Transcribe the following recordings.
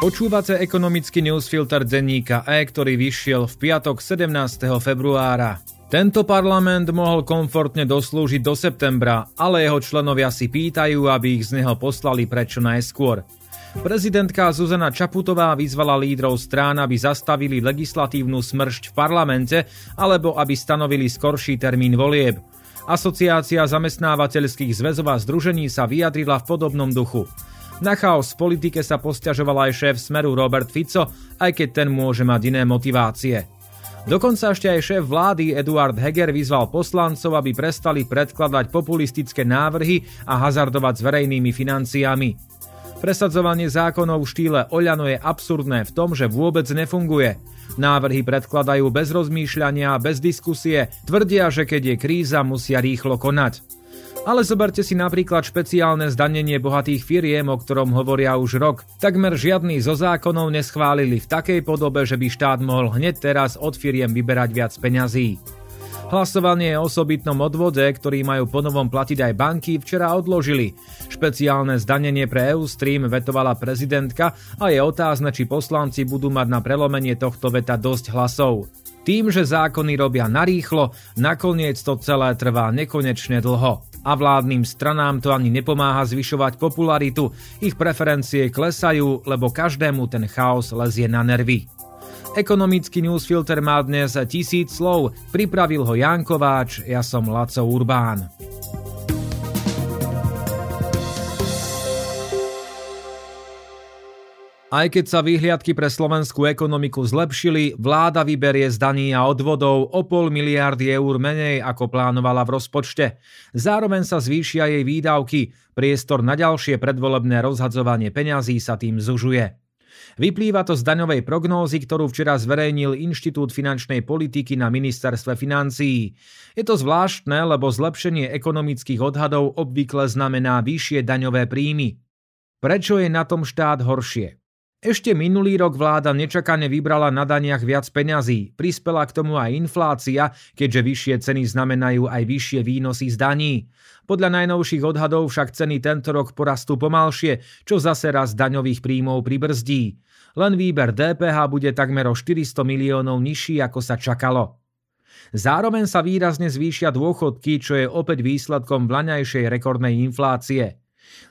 Počúvate ekonomický newsfilter denníka E, ktorý vyšiel v piatok 17. februára. Tento parlament mohol komfortne doslúžiť do septembra, ale jeho členovia si pýtajú, aby ich z neho poslali prečo najskôr. Prezidentka Zuzana Čaputová vyzvala lídrov strán, aby zastavili legislatívnu smršť v parlamente alebo aby stanovili skorší termín volieb. Asociácia zamestnávateľských zväzov a združení sa vyjadrila v podobnom duchu. Na chaos v politike sa posťažoval aj šéf Smeru Robert Fico, aj keď ten môže mať iné motivácie. Dokonca ešte aj šéf vlády Eduard Heger vyzval poslancov, aby prestali predkladať populistické návrhy a hazardovať s verejnými financiami. Presadzovanie zákonov v štýle Oľano je absurdné v tom, že vôbec nefunguje. Návrhy predkladajú bez rozmýšľania, bez diskusie, tvrdia, že keď je kríza, musia rýchlo konať. Ale zoberte si napríklad špeciálne zdanenie bohatých firiem, o ktorom hovoria už rok. Takmer žiadny zo zákonov neschválili v takej podobe, že by štát mohol hneď teraz od firiem vyberať viac peňazí. Hlasovanie o osobitnom odvode, ktorý majú ponovom platiť aj banky, včera odložili. Špeciálne zdanenie pre EU-Stream vetovala prezidentka a je otázne, či poslanci budú mať na prelomenie tohto veta dosť hlasov. Tým, že zákony robia narýchlo, nakoniec to celé trvá nekonečne dlho a vládnym stranám to ani nepomáha zvyšovať popularitu, ich preferencie klesajú, lebo každému ten chaos lezie na nervy. Ekonomický newsfilter má dnes tisíc slov, pripravil ho Jan Kováč, ja som Laco Urbán. Aj keď sa výhliadky pre slovenskú ekonomiku zlepšili, vláda vyberie z daní a odvodov o pol miliardy eur menej, ako plánovala v rozpočte. Zároveň sa zvýšia jej výdavky, priestor na ďalšie predvolebné rozhadzovanie peňazí sa tým zužuje. Vyplýva to z daňovej prognózy, ktorú včera zverejnil Inštitút finančnej politiky na ministerstve financií. Je to zvláštne, lebo zlepšenie ekonomických odhadov obvykle znamená vyššie daňové príjmy. Prečo je na tom štát horšie? Ešte minulý rok vláda nečakane vybrala na daniach viac peňazí. Prispela k tomu aj inflácia, keďže vyššie ceny znamenajú aj vyššie výnosy z daní. Podľa najnovších odhadov však ceny tento rok porastú pomalšie, čo zase raz daňových príjmov pribrzdí. Len výber DPH bude takmer o 400 miliónov nižší, ako sa čakalo. Zároveň sa výrazne zvýšia dôchodky, čo je opäť výsledkom vlaňajšej rekordnej inflácie.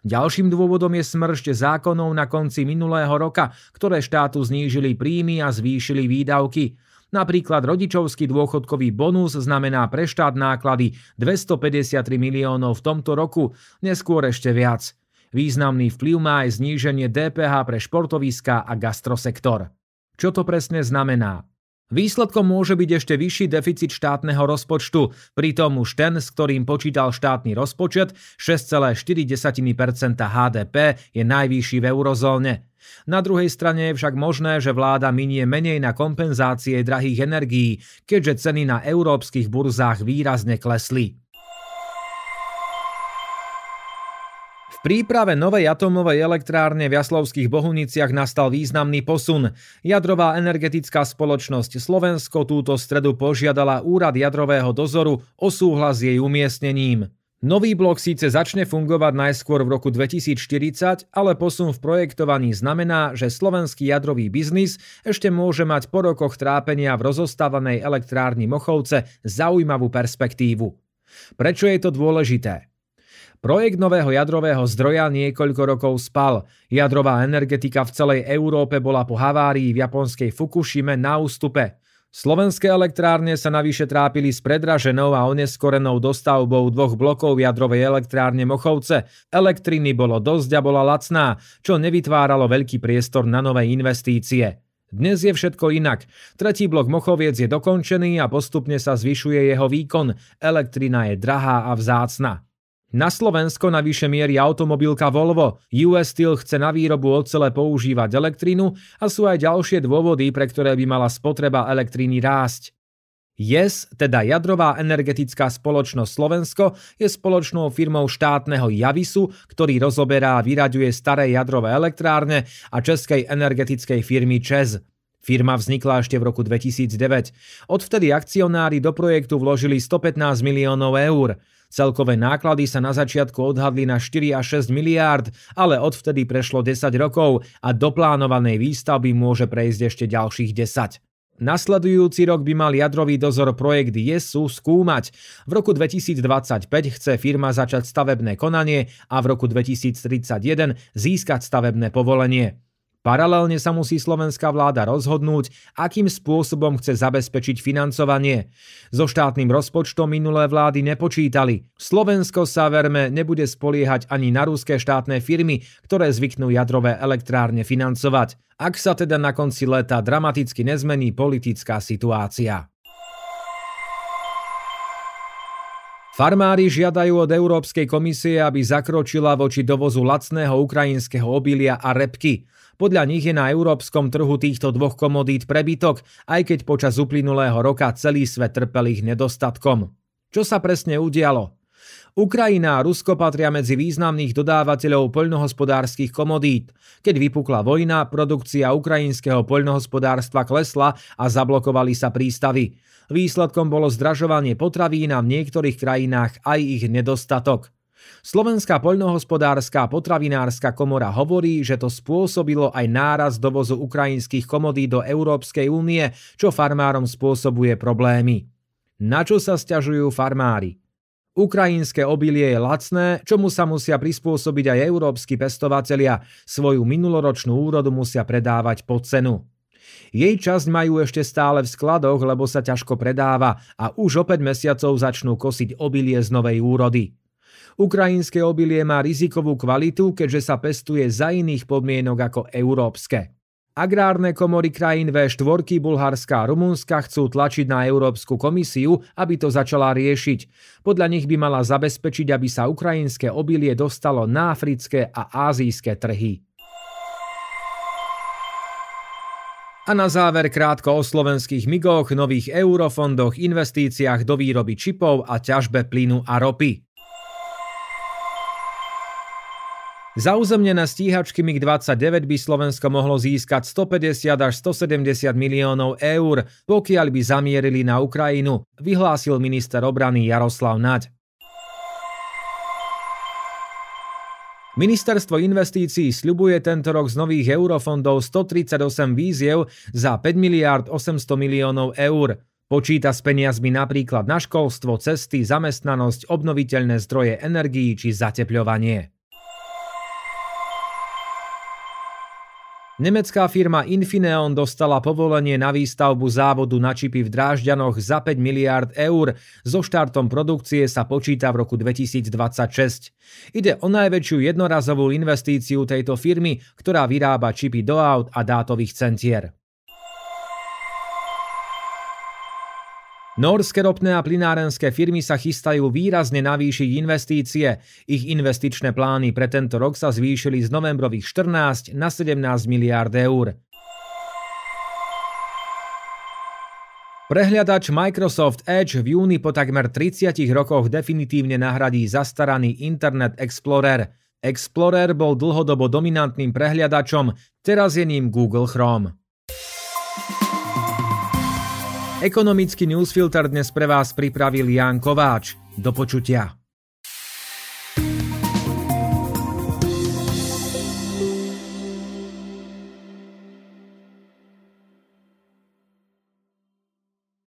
Ďalším dôvodom je smršť zákonov na konci minulého roka, ktoré štátu znížili príjmy a zvýšili výdavky. Napríklad rodičovský dôchodkový bonus znamená pre štát náklady 253 miliónov v tomto roku, neskôr ešte viac. Významný vplyv má aj zníženie DPH pre športoviska a gastrosektor. Čo to presne znamená? Výsledkom môže byť ešte vyšší deficit štátneho rozpočtu, pritom už ten, s ktorým počítal štátny rozpočet, 6,4% HDP, je najvyšší v eurozóne. Na druhej strane je však možné, že vláda minie menej na kompenzácie drahých energií, keďže ceny na európskych burzách výrazne klesli. Príprave novej atomovej elektrárne v Jaslovských Bohuniciach nastal významný posun. Jadrová energetická spoločnosť Slovensko túto stredu požiadala Úrad jadrového dozoru o súhlas s jej umiestnením. Nový blok síce začne fungovať najskôr v roku 2040, ale posun v projektovaní znamená, že slovenský jadrový biznis ešte môže mať po rokoch trápenia v rozostávanej elektrárni Mochovce zaujímavú perspektívu. Prečo je to dôležité? Projekt nového jadrového zdroja niekoľko rokov spal. Jadrová energetika v celej Európe bola po havárii v japonskej Fukushime na ústupe. Slovenské elektrárne sa navyše trápili s predraženou a oneskorenou dostavbou dvoch blokov jadrovej elektrárne Mochovce. Elektriny bolo dosť a bola lacná, čo nevytváralo veľký priestor na nové investície. Dnes je všetko inak. Tretí blok Mochoviec je dokončený a postupne sa zvyšuje jeho výkon. Elektrina je drahá a vzácna. Na Slovensko navyše mierí automobilka Volvo. US Steel chce na výrobu ocele používať elektrínu a sú aj ďalšie dôvody, pre ktoré by mala spotreba elektriny rásť. JES, teda Jadrová energetická spoločnosť Slovensko, je spoločnou firmou štátneho Javisu, ktorý rozoberá a vyraďuje staré jadrové elektrárne a českej energetickej firmy ČEZ. Firma vznikla ešte v roku 2009. Odvtedy akcionári do projektu vložili 115 miliónov eur. Celkové náklady sa na začiatku odhadli na 4 až 6 miliárd, ale odvtedy prešlo 10 rokov a do plánovanej výstavby môže prejsť ešte ďalších 10. Nasledujúci rok by mal jadrový dozor projekt JESU skúmať. V roku 2025 chce firma začať stavebné konanie a v roku 2031 získať stavebné povolenie. Paralelne sa musí slovenská vláda rozhodnúť, akým spôsobom chce zabezpečiť financovanie. So štátnym rozpočtom minulé vlády nepočítali. Slovensko sa verme nebude spoliehať ani na ruské štátne firmy, ktoré zvyknú jadrové elektrárne financovať. Ak sa teda na konci leta dramaticky nezmení politická situácia. Farmári žiadajú od Európskej komisie, aby zakročila voči dovozu lacného ukrajinského obilia a repky. Podľa nich je na európskom trhu týchto dvoch komodít prebytok, aj keď počas uplynulého roka celý svet trpel ich nedostatkom. Čo sa presne udialo? Ukrajina a Rusko patria medzi významných dodávateľov poľnohospodárskych komodít. Keď vypukla vojna, produkcia ukrajinského poľnohospodárstva klesla a zablokovali sa prístavy. Výsledkom bolo zdražovanie potravín a v niektorých krajinách aj ich nedostatok. Slovenská poľnohospodárska potravinárska komora hovorí, že to spôsobilo aj náraz dovozu ukrajinských komodí do Európskej únie, čo farmárom spôsobuje problémy. Na čo sa stiažujú farmári? Ukrajinské obilie je lacné, čomu sa musia prispôsobiť aj európsky pestovatelia. Svoju minuloročnú úrodu musia predávať pod cenu. Jej časť majú ešte stále v skladoch, lebo sa ťažko predáva a už o 5 mesiacov začnú kosiť obilie z novej úrody. Ukrajinské obilie má rizikovú kvalitu, keďže sa pestuje za iných podmienok ako európske. Agrárne komory krajín V4, Bulharska a Rumunska chcú tlačiť na Európsku komisiu, aby to začala riešiť. Podľa nich by mala zabezpečiť, aby sa ukrajinské obilie dostalo na africké a ázijské trhy. A na záver krátko o slovenských migoch, nových eurofondoch, investíciách do výroby čipov a ťažbe plynu a ropy. Za uzemnené stíhačky MiG-29 by Slovensko mohlo získať 150 až 170 miliónov eur, pokiaľ by zamierili na Ukrajinu, vyhlásil minister obrany Jaroslav Naď. Ministerstvo investícií sľubuje tento rok z nových eurofondov 138 víziev za 5 miliard 800 miliónov eur. Počíta s peniazmi napríklad na školstvo, cesty, zamestnanosť, obnoviteľné zdroje energií či zatepľovanie. Nemecká firma Infineon dostala povolenie na výstavbu závodu na čipy v Drážďanoch za 5 miliárd eur. So štartom produkcie sa počíta v roku 2026. Ide o najväčšiu jednorazovú investíciu tejto firmy, ktorá vyrába čipy do aut a dátových centier. Norské ropné a plinárenské firmy sa chystajú výrazne navýšiť investície. Ich investičné plány pre tento rok sa zvýšili z novembrových 14 na 17 miliárd eur. Prehľadač Microsoft Edge v júni po takmer 30 rokoch definitívne nahradí zastaraný Internet Explorer. Explorer bol dlhodobo dominantným prehľadačom, teraz je ním Google Chrome. Ekonomický newsfilter dnes pre vás pripravil Jan Kováč. Do počutia.